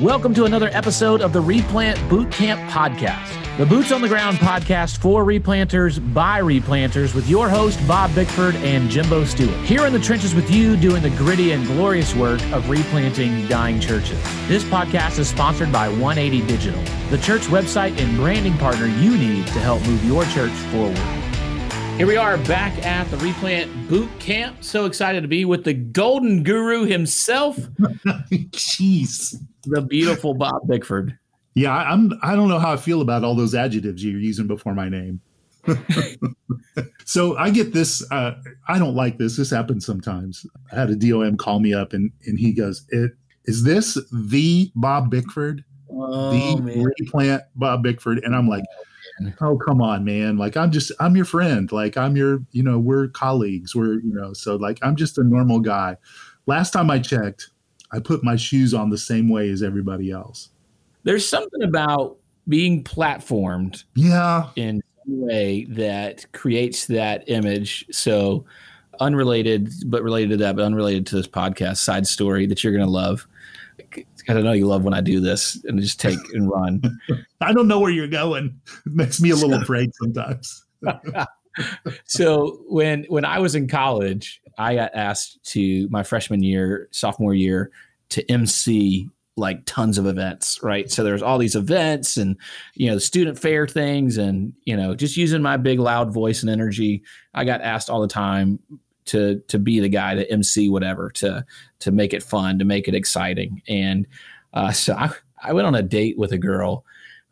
Welcome to another episode of the Replant Bootcamp Podcast, the Boots on the Ground podcast for replanters by replanters with your host, Bob Bickford and Jimbo Stewart. Here in the trenches with you doing the gritty and glorious work of replanting dying churches. This podcast is sponsored by 180 Digital, the church website and branding partner you need to help move your church forward. Here we are back at the Replant Boot Camp. So excited to be with the Golden Guru himself. Jeez. The beautiful Bob Bickford. Yeah, I'm I don't know how I feel about all those adjectives you're using before my name. so I get this uh, I don't like this. This happens sometimes. I had a DOM call me up and and he goes, it, "Is this the Bob Bickford? Oh, the man. replant Bob Bickford?" And I'm like, oh come on man like i'm just i'm your friend like i'm your you know we're colleagues we're you know so like i'm just a normal guy last time i checked i put my shoes on the same way as everybody else There's something about being platformed yeah in some way that creates that image. So, unrelated, but related to that, but unrelated to this podcast, side story that you're going to love. I don't know you love when I do this and just take and run. i don't know where you're going it makes me a little afraid sometimes so when when I was in college, I got asked to my freshman year, sophomore year, to MC like tons of events, right? So there's all these events and you know the student fair things, and you know just using my big loud voice and energy, I got asked all the time to to be the guy to MC whatever to to make it fun, to make it exciting, and uh, so I I went on a date with a girl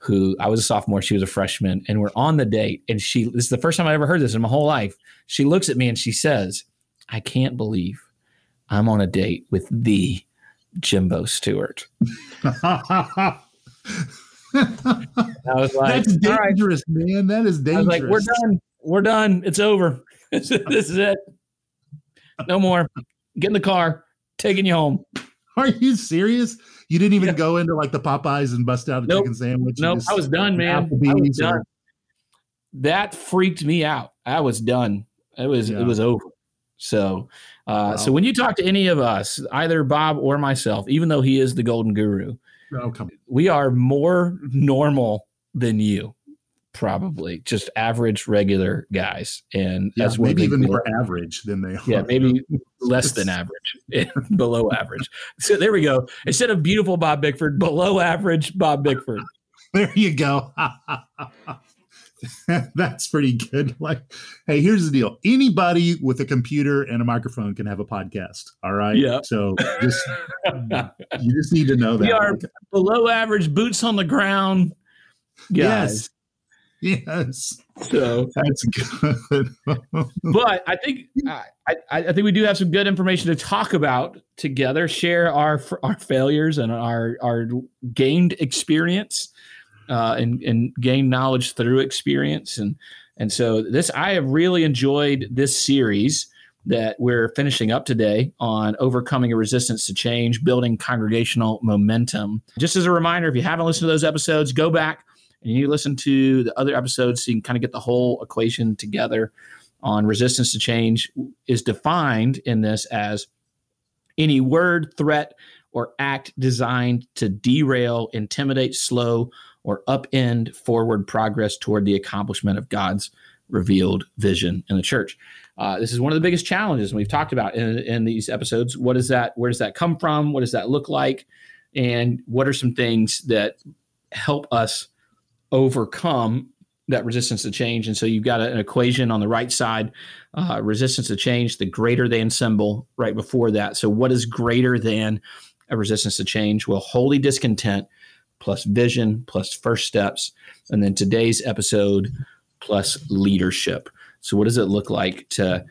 who I was a sophomore, she was a freshman, and we're on the date. And she, this is the first time I ever heard this in my whole life. She looks at me and she says, I can't believe I'm on a date with the Jimbo Stewart. I was like, that's all right. dangerous man that is dangerous. I was like, we're done. We're done. It's over. this is it. No more. Get in the car. Taking you home. are you serious you didn't even Yeah. go into like the popeyes and bust out a Nope. chicken sandwich No, Nope. I was done, man. I was or- done. That freaked me out. I was done. It was Yeah. it was over. So uh, so when you talk to any of us, either Bob or myself, even though he is the golden guru, oh we are more normal than you. Probably just average, regular guys, and yeah, that's maybe even more average than they are Yeah, maybe less than average, below average. So there we go. Instead of beautiful Bob Bickford, below average Bob Bickford. There you go. That's pretty good. Like, hey, here's the deal. Anybody with a computer and a microphone can have a podcast. All right. Yeah. So just you just need to know that. We are below average, boots on the ground, guys. yes. So, That's good. but I think I, I, I think we do have some good information to talk about together. Share our our failures and our our gained experience, uh, and and gain knowledge through experience. And and so this I have really enjoyed this series that we're finishing up today on overcoming a resistance to change, building congregational momentum. Just as a reminder, if you haven't listened to those episodes, go back and you listen to the other episodes so you can kind of get the whole equation together on resistance to change is defined in this as any word, threat, or act designed to derail, intimidate, slow, or upend forward progress toward the accomplishment of God's revealed vision in the church. Uh, this is one of the biggest challenges we've talked about in, in these episodes. What is that? Where does that come from? What does that look like? And what are some things that help us overcome that resistance to change? And so you've got an equation on the right side, uh, resistance to change, the greater than symbol right before that. So what is greater than a resistance to change? Well, holy discontent plus vision plus first steps. And then today's episode plus leadership. So, what does it look like to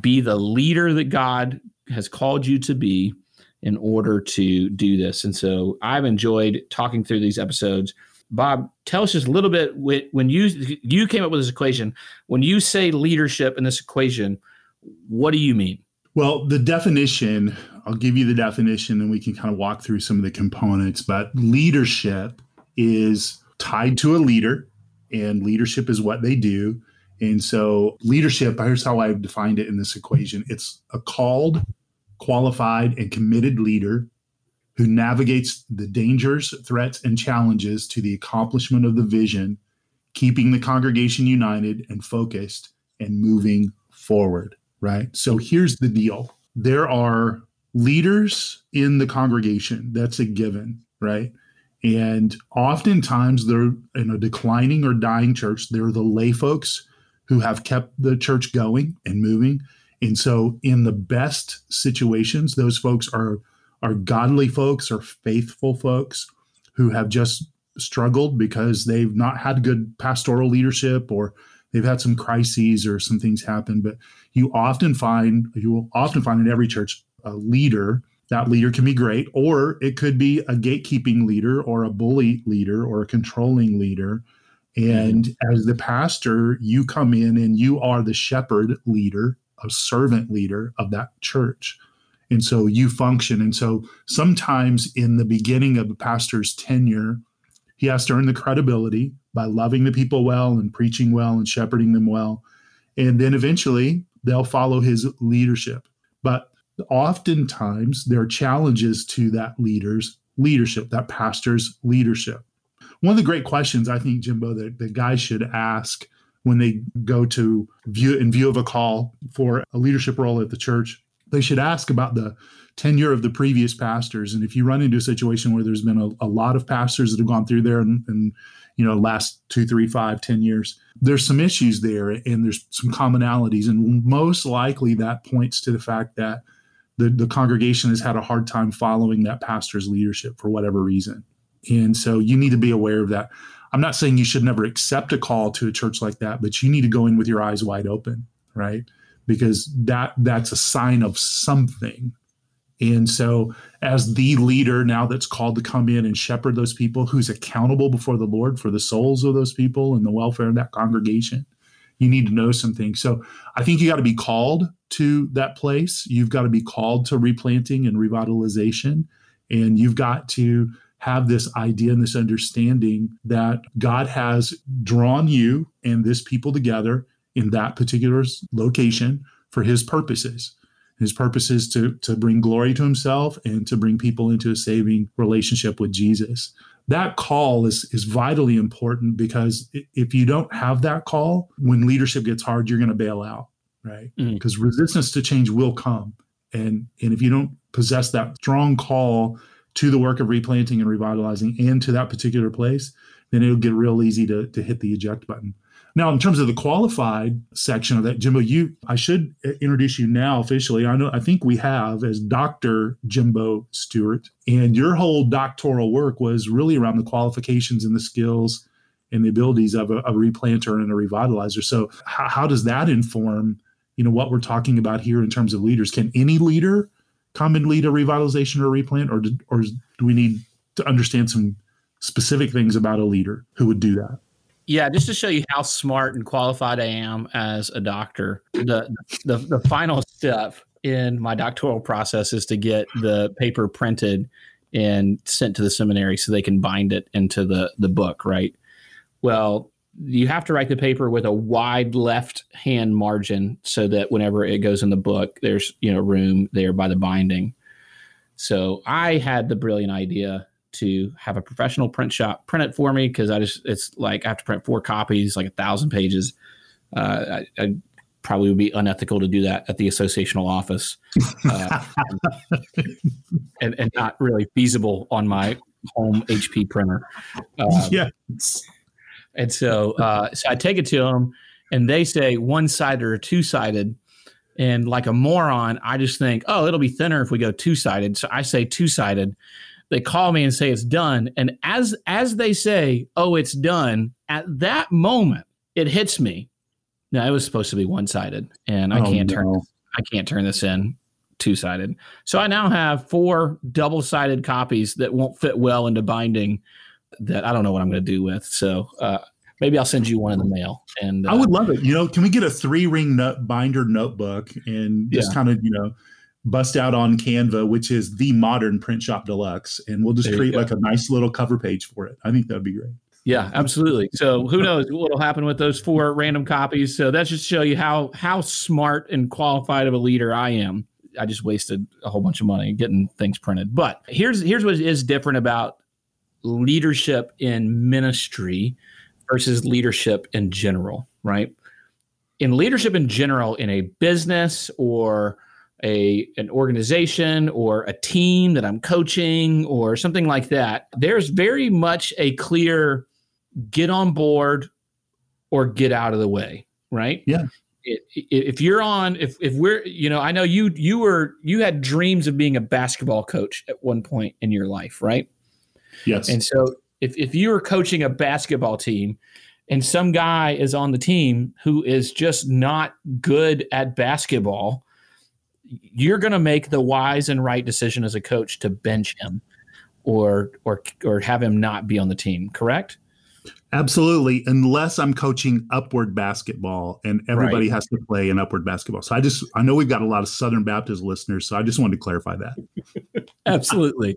be the leader that God has called you to be in order to do this? And so, I've enjoyed talking through these episodes. Bob, tell us just a little bit when you you came up with this equation. When you say leadership in this equation, what do you mean? Well, the definition, I'll give you the definition and we can kind of walk through some of the components. But leadership is tied to a leader, and leadership is what they do. And so, leadership, here's how I've defined it in this equation it's a called, qualified, and committed leader who navigates the dangers, threats, and challenges to the accomplishment of the vision, keeping the congregation united and focused and moving forward, right? So here's the deal there are leaders in the congregation, that's a given, right? And oftentimes they're in a declining or dying church, they're the lay folks who have kept the church going and moving. And so in the best situations, those folks are are godly folks or faithful folks who have just struggled because they've not had good pastoral leadership or they've had some crises or some things happen. But you often find you will often find in every church a leader that leader can be great, or it could be a gatekeeping leader, or a bully leader, or a controlling leader. And mm-hmm. as the pastor, you come in and you are the shepherd leader, a servant leader of that church. And so you function. And so sometimes in the beginning of a pastor's tenure, he has to earn the credibility by loving the people well and preaching well and shepherding them well. And then eventually they'll follow his leadership. But oftentimes there are challenges to that leader's leadership, that pastor's leadership. One of the great questions I think, Jimbo, that, that guys should ask when they go to view in view of a call for a leadership role at the church, they should ask about the tenure of the previous pastors. And if you run into a situation where there's been a, a lot of pastors that have gone through there and, and you know last two three five ten years there's some issues there and there's some commonalities and most likely that points to the fact that the, the congregation has had a hard time following that pastor's leadership for whatever reason. And so you need to be aware of that. I'm not saying you should never accept a call to a church like that, but you need to go in with your eyes wide open, right? Because that that's a sign of something. And so as the leader now that's called to come in and shepherd those people who's accountable before the Lord for the souls of those people and the welfare of that congregation, you need to know some things. So I think you got to be called to that place. You've got to be called to replanting and revitalization. And you've got to have this idea and this understanding that God has drawn you and this people together in that particular location for his purposes. His purpose is to, to bring glory to himself and to bring people into a saving relationship with Jesus. That call is, is vitally important because if you don't have that call, when leadership gets hard, you're going to bail out right? Because mm resistance to change will come. And, and if you don't possess that strong call to the work of replanting and revitalizing and to that particular place, then it'll get real easy to, to hit the eject button. Now, in terms of the qualified section of that, Jimbo, you I should uh, introduce you now officially. I know I think we have as Dr. Jimbo Stewart, and your whole doctoral work was really around the qualifications and the skills and the abilities of a, a replanter and a revitalizer. So, how, how does that inform you know what we're talking about here in terms of leaders. Can any leader come and lead a revitalization or a replant, or do, or do we need to understand some specific things about a leader who would do that? Yeah, just to show you how smart and qualified I am as a doctor, the the, the final step in my doctoral process is to get the paper printed and sent to the seminary so they can bind it into the the book, right? Well, you have to write the paper with a wide left hand margin so that whenever it goes in the book there's you know room there by the binding so i had the brilliant idea to have a professional print shop print it for me because i just it's like i have to print four copies like a thousand pages uh, I, I, probably would be unethical to do that at the associational office uh, and, and not really feasible on my home hp printer um, yes and so, uh, so I take it to them, and they say one sided or two sided. And like a moron, I just think, oh, it'll be thinner if we go two sided. So I say two sided. They call me and say it's done. And as as they say, oh, it's done, at that moment it hits me. Now it was supposed to be one sided, and I oh, can't no. turn this, I can't turn this in two sided. So I now have four double sided copies that won't fit well into binding that I don't know what I'm going to do with. So uh, maybe I'll send you one in the mail. And uh, I would love it. You know, can we get a three ring nut binder notebook and just yeah. kind of you know bust out on Canva, which is the modern print shop deluxe, and we'll just there create like a nice little cover page for it. I think that'd be great. Yeah, absolutely. So who knows what'll happen with those four random copies? So that's just to show you how how smart and qualified of a leader I am. I just wasted a whole bunch of money getting things printed. But here's here's what is different about leadership in ministry versus leadership in general, right? In leadership in general, in a business or a an organization or a team that I'm coaching or something like that, there's very much a clear get on board or get out of the way, right? Yeah. If you're on, if if we're, you know, I know you you were you had dreams of being a basketball coach at one point in your life, right? Yes. And so if if you were coaching a basketball team and some guy is on the team who is just not good at basketball, you're going to make the wise and right decision as a coach to bench him or or or have him not be on the team, correct? Absolutely, unless I'm coaching upward basketball and everybody right. has to play in upward basketball. So I just I know we've got a lot of Southern Baptist listeners, so I just wanted to clarify that. Absolutely.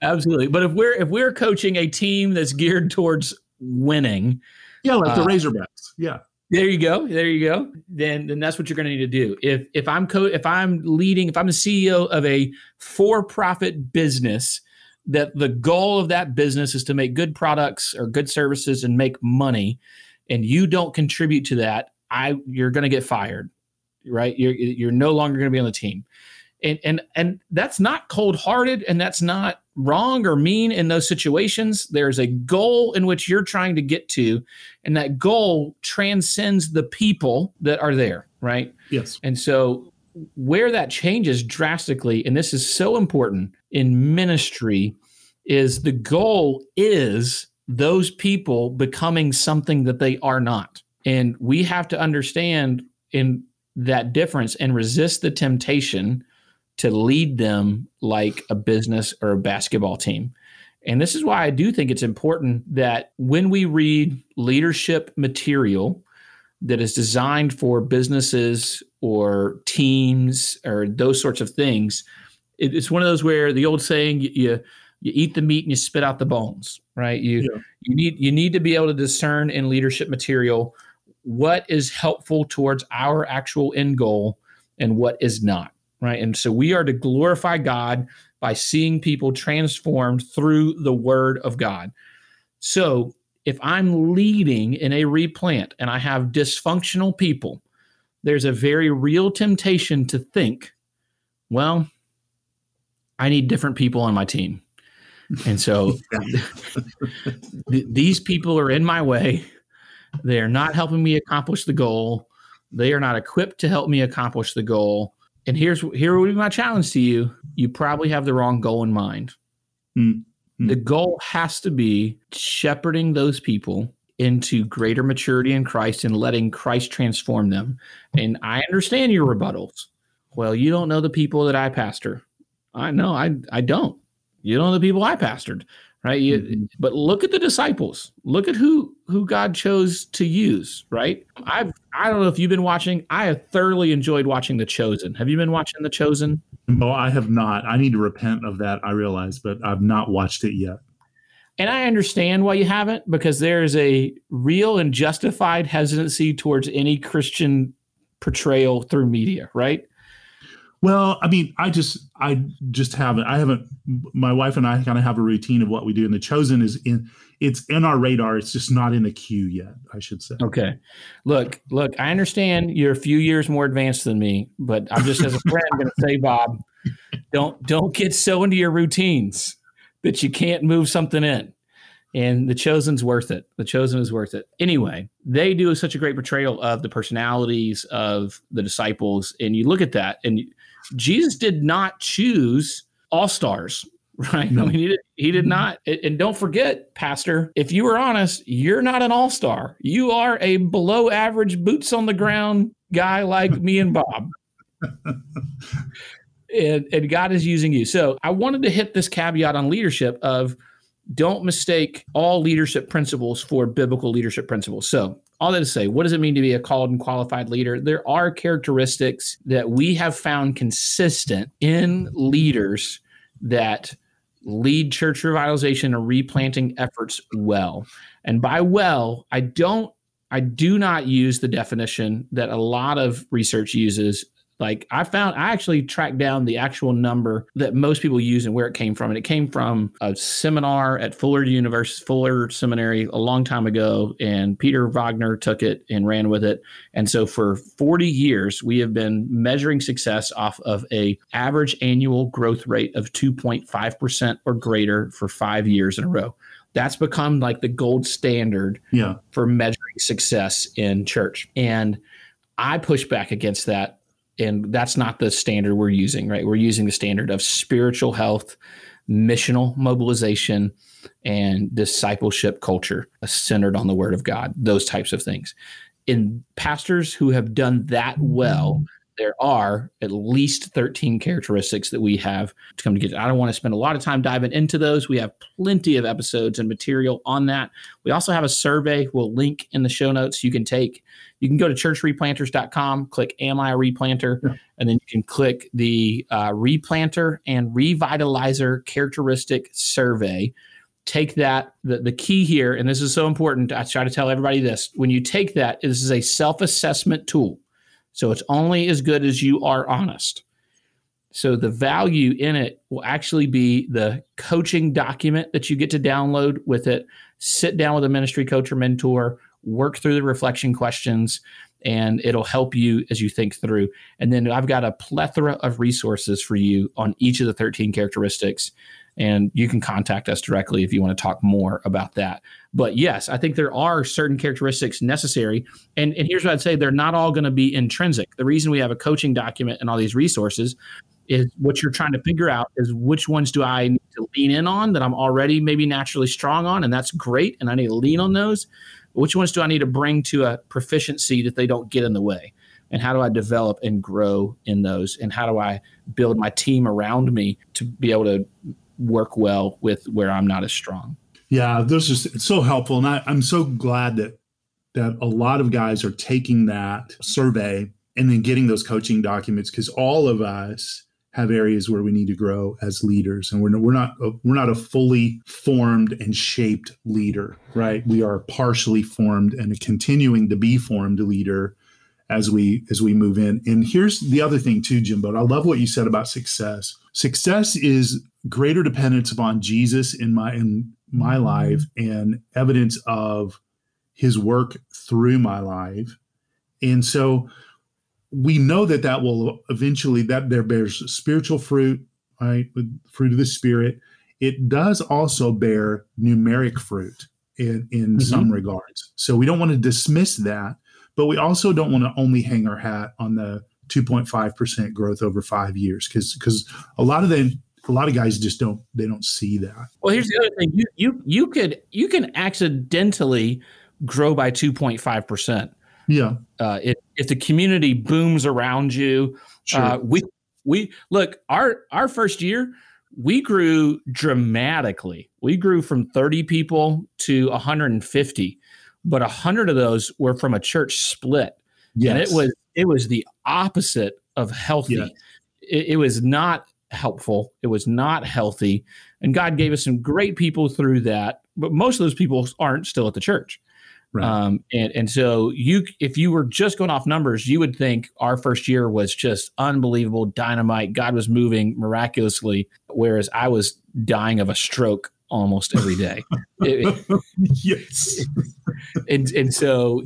Absolutely. But if we're if we're coaching a team that's geared towards winning, yeah, like the uh, Razorbacks. Yeah. There you go. There you go. Then then that's what you're going to need to do. If if I'm co- if I'm leading, if I'm the CEO of a for-profit business that the goal of that business is to make good products or good services and make money and you don't contribute to that, I you're going to get fired. Right? You're you're no longer going to be on the team. And and and that's not cold-hearted and that's not wrong or mean in those situations. There's a goal in which you're trying to get to, and that goal transcends the people that are there, right? Yes. And so, where that changes drastically, and this is so important in ministry, is the goal is those people becoming something that they are not. And we have to understand in that difference and resist the temptation to lead them like a business or a basketball team. And this is why I do think it's important that when we read leadership material that is designed for businesses or teams or those sorts of things, it's one of those where the old saying you you eat the meat and you spit out the bones, right? You yeah. you need you need to be able to discern in leadership material what is helpful towards our actual end goal and what is not right? And so we are to glorify God by seeing people transformed through the word of God. So if I'm leading in a replant and I have dysfunctional people, there's a very real temptation to think, well, I need different people on my team. And so these people are in my way. They are not helping me accomplish the goal. They are not equipped to help me accomplish the goal and here's here would be my challenge to you. You probably have the wrong goal in mind. Mm-hmm. the goal has to be shepherding those people into greater maturity in christ and letting christ transform them. And i understand your rebuttals. Well you don't know the people that i pastor. I know i i don't. You don't know the people i pastored right? You, mm-hmm. but look at the disciples. Look at who who god chose to use right? I've i don't know if you've been watching. I have thoroughly enjoyed watching the chosen. Have you been watching the chosen? No i have not. I need to repent of that i realize but i've not watched it yet. And i understand why you haven't because there is a real and justified hesitancy towards any christian portrayal through media right? Well, I mean, I just I just haven't. I haven't my wife and I kind of have a routine of what we do and the chosen is in it's in our radar. It's just not in the queue yet, I should say. Okay. Look, look, I understand you're a few years more advanced than me, but I'm just as a friend going to say Bob, don't don't get so into your routines that you can't move something in. And the chosen's worth it. The chosen is worth it. Anyway, they do such a great portrayal of the personalities of the disciples and you look at that and Jesus did not choose all stars, right? No. I mean, he did, he did mm-hmm. not. And don't forget, Pastor, if you were honest, you're not an all star. You are a below average, boots on the ground guy like me and Bob. and, and God is using you. So I wanted to hit this caveat on leadership of don't mistake all leadership principles for biblical leadership principles. So all that to say, what does it mean to be a called and qualified leader? There are characteristics that we have found consistent in leaders that lead church revitalization and replanting efforts well. And by well, I don't I do not use the definition that a lot of research uses Like I found, I actually tracked down the actual number that most people use and where it came from. And it came from a seminar at Fuller University, Fuller Seminary a long time ago. And Peter Wagner took it and ran with it. And so for 40 years, we have been measuring success off of a average annual growth rate of 2.5% or greater for five years in a row that's become like the gold standard yeah. for measuring success in church. And I push back against that. And that's not the standard we're using, right? We're using the standard of spiritual health, missional mobilization, and discipleship culture centered on the word of God, those types of things. In pastors who have done that well, there are at least 13 characteristics that we have to come together. I don't want to spend a lot of time diving into those. We have plenty of episodes and material on that. We also have a survey we'll link in the show notes you can take. You can go to churchreplanters.com, click Am I a Replanter? Yeah. And then you can click the uh, Replanter and Revitalizer characteristic survey. Take that. The, the key here, and this is so important, I try to tell everybody this when you take that, this is a self assessment tool so it's only as good as you are honest. So the value in it will actually be the coaching document that you get to download with it. Sit down with a ministry coach or mentor, work through the reflection questions, and it'll help you as you think through. And then I've got a plethora of resources for you on each of the 13 characteristics. And you can contact us directly if you want to talk more about that. But yes, I think there are certain characteristics necessary. And, and here's what I'd say they're not all going to be intrinsic. The reason we have a coaching document and all these resources is what you're trying to figure out is which ones do I need to lean in on that I'm already maybe naturally strong on, and that's great, and I need to lean on those. Which ones do I need to bring to a proficiency that they don't get in the way? And how do I develop and grow in those? And how do I build my team around me to be able to work well with where I'm not as strong? Yeah, this is it's so helpful, and I, I'm so glad that that a lot of guys are taking that survey and then getting those coaching documents because all of us have areas where we need to grow as leaders. And we're, we're not a, we're not a fully formed and shaped leader right? We are partially formed and a continuing to be formed leader as we as we move in. And here's the other thing too jimbo i love what you said about success. Success is greater dependence upon jesus in my in my life and evidence of his work through my life. And so we know that that will eventually that there bears spiritual fruit right with fruit of the spirit. It does also bear numeric fruit in, in mm-hmm. some regards. So we don't want to dismiss that but we also don't want to only hang our hat on the 2.5% growth over five years because because a lot of them a lot of guys just don't they don't see that. Well here's the other thing. You you you could you can accidentally grow by 2.5% yeah. Uh, if, if the community booms around you, sure. uh, we we look our our first year we grew dramatically. We grew from 30 people to 150, but 100 of those were from a church split. Yes. And it was it was the opposite of healthy. It, it was not helpful. It was not healthy. And God gave us some great people through that, but most of those people aren't still at the church. Right. Um, and and so you, if you were just going off numbers, you would think our first year was just unbelievable, dynamite. God was moving miraculously, whereas I was dying of a stroke almost every day. it, yes. and and so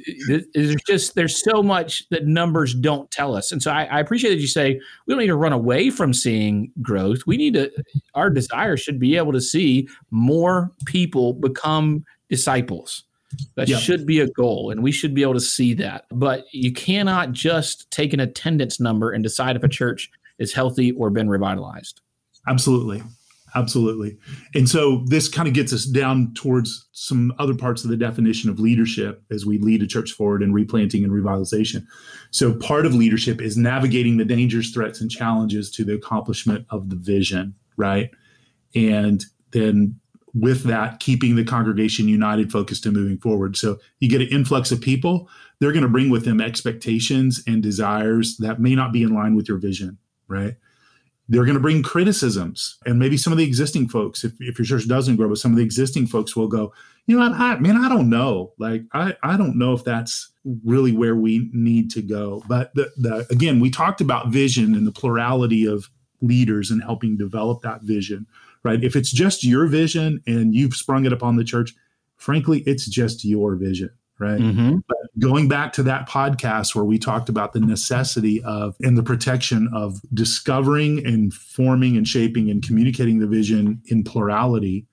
there's just there's so much that numbers don't tell us. And so I, I appreciate that you say we don't need to run away from seeing growth. We need to our desire should be able to see more people become disciples that yep. should be a goal, and we should be able to see that. But you cannot just take an attendance number and decide if a church is healthy or been revitalized. Absolutely. Absolutely. And so this kind of gets us down towards some other parts of the definition of leadership as we lead a church forward in replanting and revitalization. So part of leadership is navigating the dangers, threats, and challenges to the accomplishment of the vision, right? And then with that, keeping the congregation united, focused, and moving forward. So you get an influx of people, they're going to bring with them expectations and desires that may not be in line with your vision, right? They're going to bring criticisms. And maybe some of the existing folks, if, if your church doesn't grow, but some of the existing folks will go, you know, I, I man, I don't know. Like, I, I don't know if that's really where we need to go. But the, the again, we talked about vision and the plurality of leaders and helping develop that vision, right? If it's just your vision and you've sprung it upon the church, frankly, it's just your vision, right? Mm-hmm. But going back to that podcast where we talked about the necessity of and the protection of discovering and forming and shaping and communicating the vision in plurality,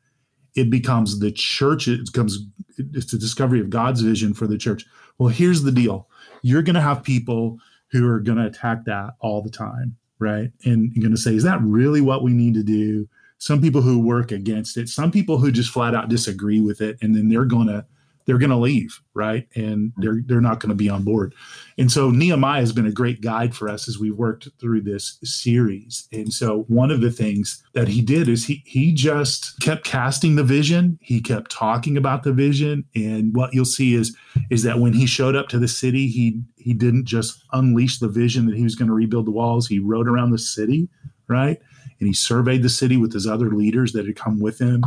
it becomes the church, it becomes it's the discovery of God's vision for the church. Well, here's the deal. You're going to have people who are going to attack that all the time, right? And you're going to say, is that really what we need to do? Some people who work against it, some people who just flat out disagree with it, and then they're to they're to leave, right? And mm-hmm. they're they're not to be on board. And so Nehemiah has been a great guide for us as we've worked through this series. And so one of the things that he did is he he just kept casting the vision. He kept talking about the vision. And what you'll see is is that when he showed up to the city, he he didn't just unleash the vision that he was going to rebuild the walls. He rode around the city, right? And he surveyed the city with his other leaders that had come with him.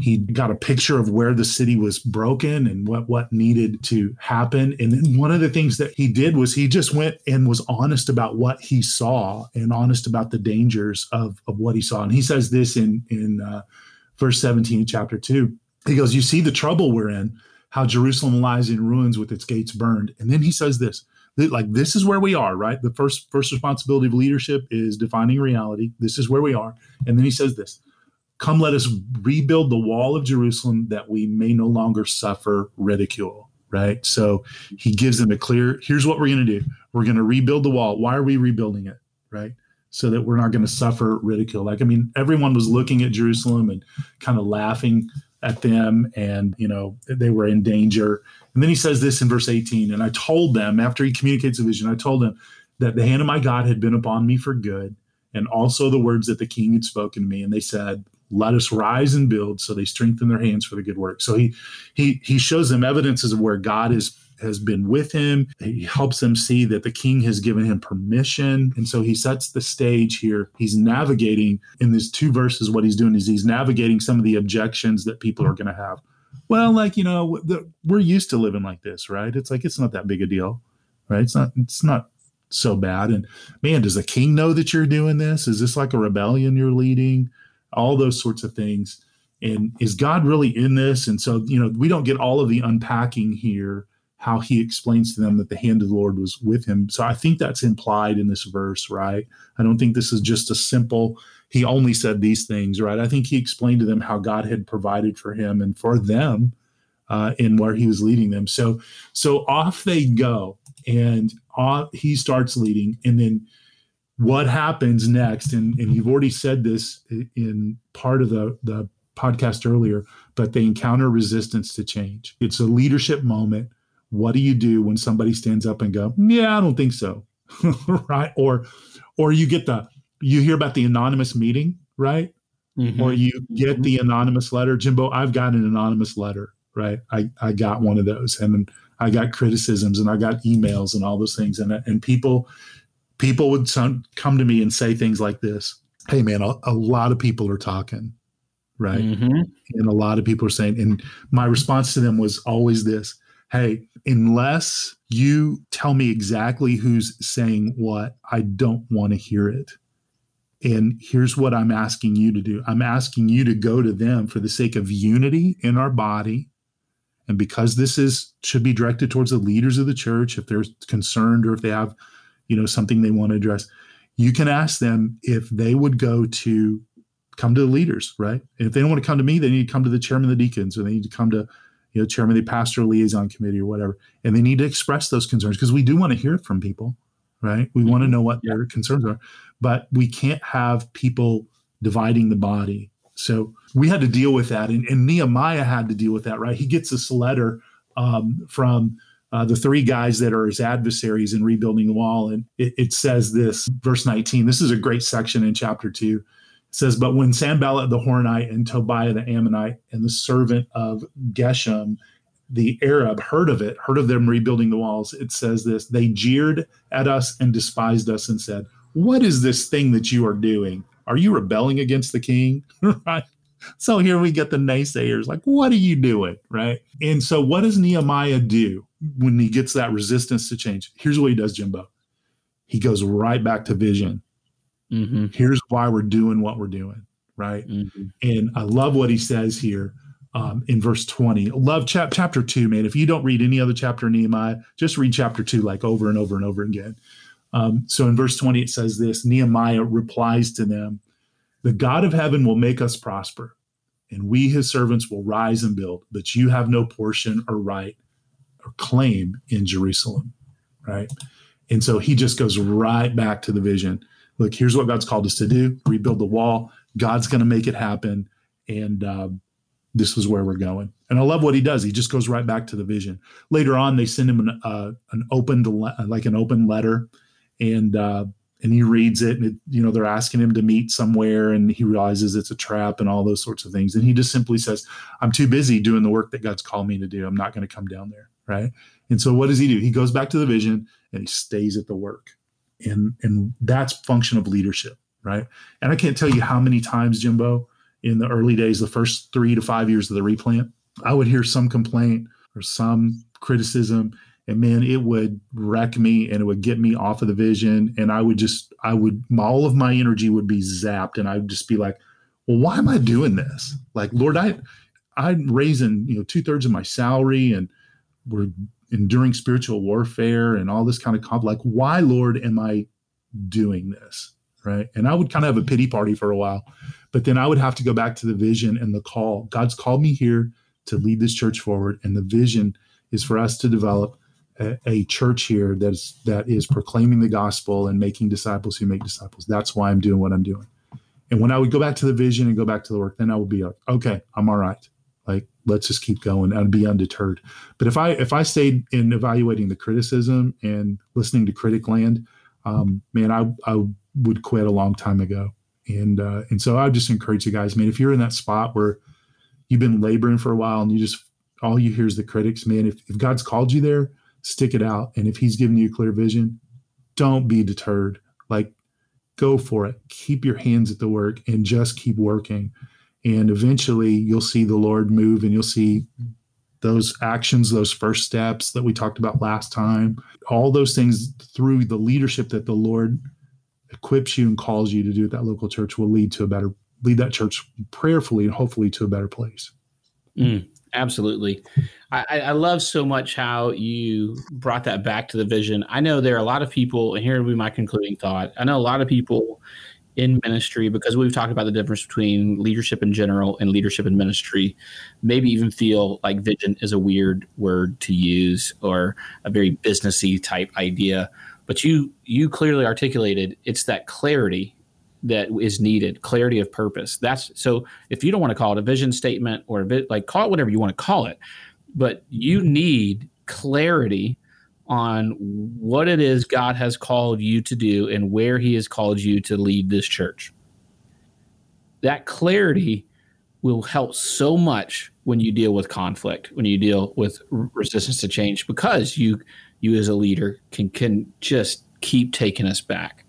He got a picture of where the city was broken and what what needed to happen. And then one of the things that he did was he just went and was honest about what he saw and honest about the dangers of of what he saw. And he says this in in uh, verse 17 chapter 2 he goes you see the trouble we're in how jerusalem lies in ruins with its gates burned. And then he says this like this is where we are right the first first responsibility of leadership is defining reality this is where we are and then he says this Come, let us rebuild the wall of Jerusalem that we may no longer suffer ridicule. Right. So he gives them a clear here's what we're going to do. We're going to rebuild the wall. Why are we rebuilding it? Right. So that we're not going to suffer ridicule. Like, I mean, everyone was looking at Jerusalem and kind of laughing at them, and, you know, they were in danger. And then he says this in verse 18 And I told them, after he communicates a vision, I told them that the hand of my God had been upon me for good, and also the words that the king had spoken to me. And they said, let us rise and build so they strengthen their hands for the good work. So he he he shows them evidences of where god is has been with him. He helps them see that the king has given him permission. And so he sets the stage here. He's navigating in these two verses what he's doing is he's navigating some of the objections that people are going to have well like you know the, we're used to living like this right it's like it's not that big a deal right it's not it's not so bad and man does the king know that you're doing this is this like a rebellion you're leading all those sorts of things. And is God really in this? And so, you know, we don't get all of the unpacking here, how he explains to them that the hand of the Lord was with him. So I think that's implied in this verse, right? I don't think this is just a simple, he only said these things, right? I think he explained to them how God had provided for him and for them uh, in where he was leading them. So, so off they go, and off, he starts leading, and then what happens next? And, and you've already said this in part of the, the podcast earlier but they encounter resistance to change. It's a leadership moment. What do you do when somebody stands up and go yeah i don't think so right? Or or you get the you hear about the anonymous meeting right? Mm-hmm. or you get the anonymous letter. Jimbo i've got an anonymous letter right? I i got one of those. And i got criticisms and i got emails and all those things. And and people people would come to me and say things like this. Hey man a, a lot of people are talking right? Mm-hmm. and a lot of people are saying and my response to them was always this. Hey unless you tell me exactly who's saying what i don't want to hear it and here's what i'm asking you to do. I'm asking you to go to them for the sake of unity in our body. And because this is should be directed towards the leaders of the church if they're concerned or if they have you know something they want to address you can ask them if they would go to come to the leaders right? And if they don't want to come to me they need to come to the chairman of the deacons or they need to come to you know chairman of the pastoral liaison committee or whatever. And they need to express those concerns because we do want to hear from people right we mm-hmm. want to know what yeah. their concerns are but we can't have people dividing the body so we had to deal with that and, and nehemiah had to deal with that right he gets this letter um, from uh, the three guys that are his adversaries in rebuilding the wall. And it, it, says this, verse 19. This is a great section in chapter 2. It says, But when Sanballat the Horonite and Tobiah the Ammonite and the servant of Geshem, the Arab, heard of it, heard of them rebuilding the walls, it says this they jeered at us and despised us and said, What is this thing that you are doing? Are you rebelling against the king? right? so here we get the naysayers like, what are you doing? Right. And so what does Nehemiah do when he gets that resistance to change? Here's what he does, Jimbo. He goes right back to vision. Mm-hmm. Here's why we're doing what we're doing. Right. Mm-hmm. And I love what he says here um, in verse 20. Love chap- chapter two, man. If you don't read any other chapter in Nehemiah, just read chapter two like over and over and over again. Um, so in verse 20, it says this Nehemiah replies to them, The God of heaven will make us prosper, and we, his servants, will rise and build, but you have no portion or right or claim in Jerusalem. Right. And so he just goes right back to the vision. Look, here's what God's called us to do rebuild the wall. God's going to make it happen. And, um, this is where we're going. And I love what he does. He just goes right back to the vision. Later on, they send him an, uh, an open, like an open letter, and uh, and he reads it. And it, you know, they're asking him to meet somewhere, and he realizes it's a trap and all those sorts of things. And he just simply says, "I'm too busy doing the work that God's called me to do. I'm not going to come down there." Right. And so, what does he do? He goes back to the vision and he stays at the work, and and that's function of leadership, right? And I can't tell you how many times, Jimbo in the early days, the first three to five years of the replant, I would hear some complaint or some criticism, and man, it would wreck me and it would get me off of the vision. And I would just, I would, all of my energy would be zapped, and I'd just be like, well, why am I doing this? Like, Lord, I, I'm raising, you know, two thirds of my salary, and we're enduring spiritual warfare and all this kind of comp. Like, why, Lord, am I doing this? Right. And I would kind of have a pity party for a while but then I would have to go back to the vision and the call. God's called me here to lead this church forward, and the vision is for us to develop a, a church here that is that is proclaiming the gospel and making disciples who make disciples. That's why I'm doing what I'm doing. And when I would go back to the vision and go back to the work, then I would be like, okay, I'm all right. Like, let's just keep going and be undeterred. But if I if I stayed in evaluating the criticism and listening to critic land, um, man, I I would quit a long time ago. And uh, and so I just encourage you guys, man, if you're in that spot where you've been laboring for a while and you just all you hear is the critics, man, if, if God's called you there, stick it out. And if he's given you a clear vision, don't be deterred. Like go for it. Keep your hands at the work and just keep working. And eventually you'll see the Lord move and you'll see those actions, those first steps that we talked about last time, all those things through the leadership that the Lord equips you and calls you to do at that local church will lead to a better lead that church prayerfully and hopefully to a better place. Mm, absolutely. I, I, love so much how you brought that back to the vision. I know there are a lot of people, and here will be my concluding thought. I know a lot of people in ministry because we've talked about the difference between leadership in general and leadership in ministry maybe even feel like vision is a weird word to use or a very businessy type idea but you you clearly articulated it's that clarity that is needed clarity of purpose. That's so if you don't want to call it a vision statement or a bit like call it whatever you want to call it but you need clarity on what it is god has called you to do and where he has called you to lead this church. That clarity will help so much when you deal with conflict when you deal with resistance to change because you you as a leader can can just keep taking us back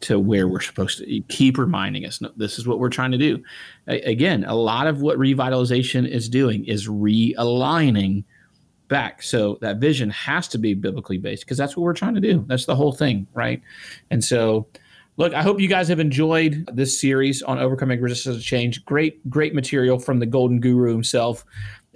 to where we're supposed to keep reminding us no, this is what we're trying to do. Again a lot of what revitalization is doing is realigning back. So that vision has to be biblically based because that's what we're trying to do. That's the whole thing right? And so look i hope you guys have enjoyed this series on overcoming resistance to change. Great great material from the golden guru himself.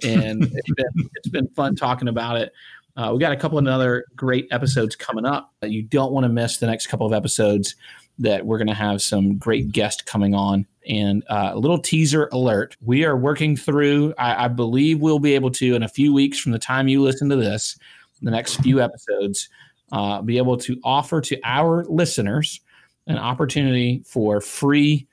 And it's been, it's been fun talking about it uh, we got a couple of other great episodes coming up. You don't want to miss the next couple of episodes that we're going to have some great guests coming on. And uh, a little teaser alert we are working through, I, I, believe we'll be able to, in a few weeks from the time you listen to this, the next few episodes, uh, be able to offer to our listeners an opportunity for free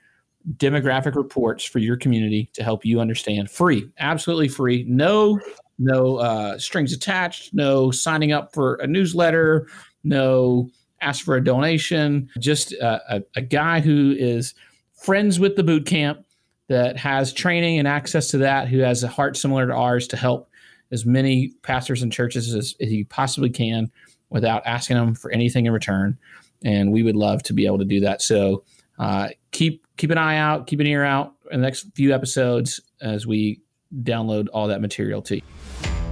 demographic reports for your community to help you understand free, absolutely free, no no uh, strings attached, no signing up for a newsletter, no ask for a donation. Just a, a, guy who is friends with the boot camp that has training and access to that, who has a heart similar to ours to help as many pastors and churches as, as he possibly can without asking them for anything in return. And we would love to be able to do that. So uh, keep keep an eye out, keep an ear out in the next few episodes as we download all that material to you.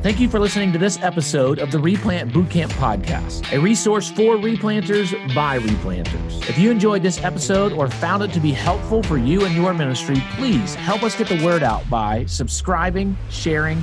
Thank you for listening to this episode of the Replant Bootcamp Podcast, a resource for replanters by replanters. If you enjoyed this episode or found it to be helpful for you and your ministry, please help us get the word out by subscribing, sharing,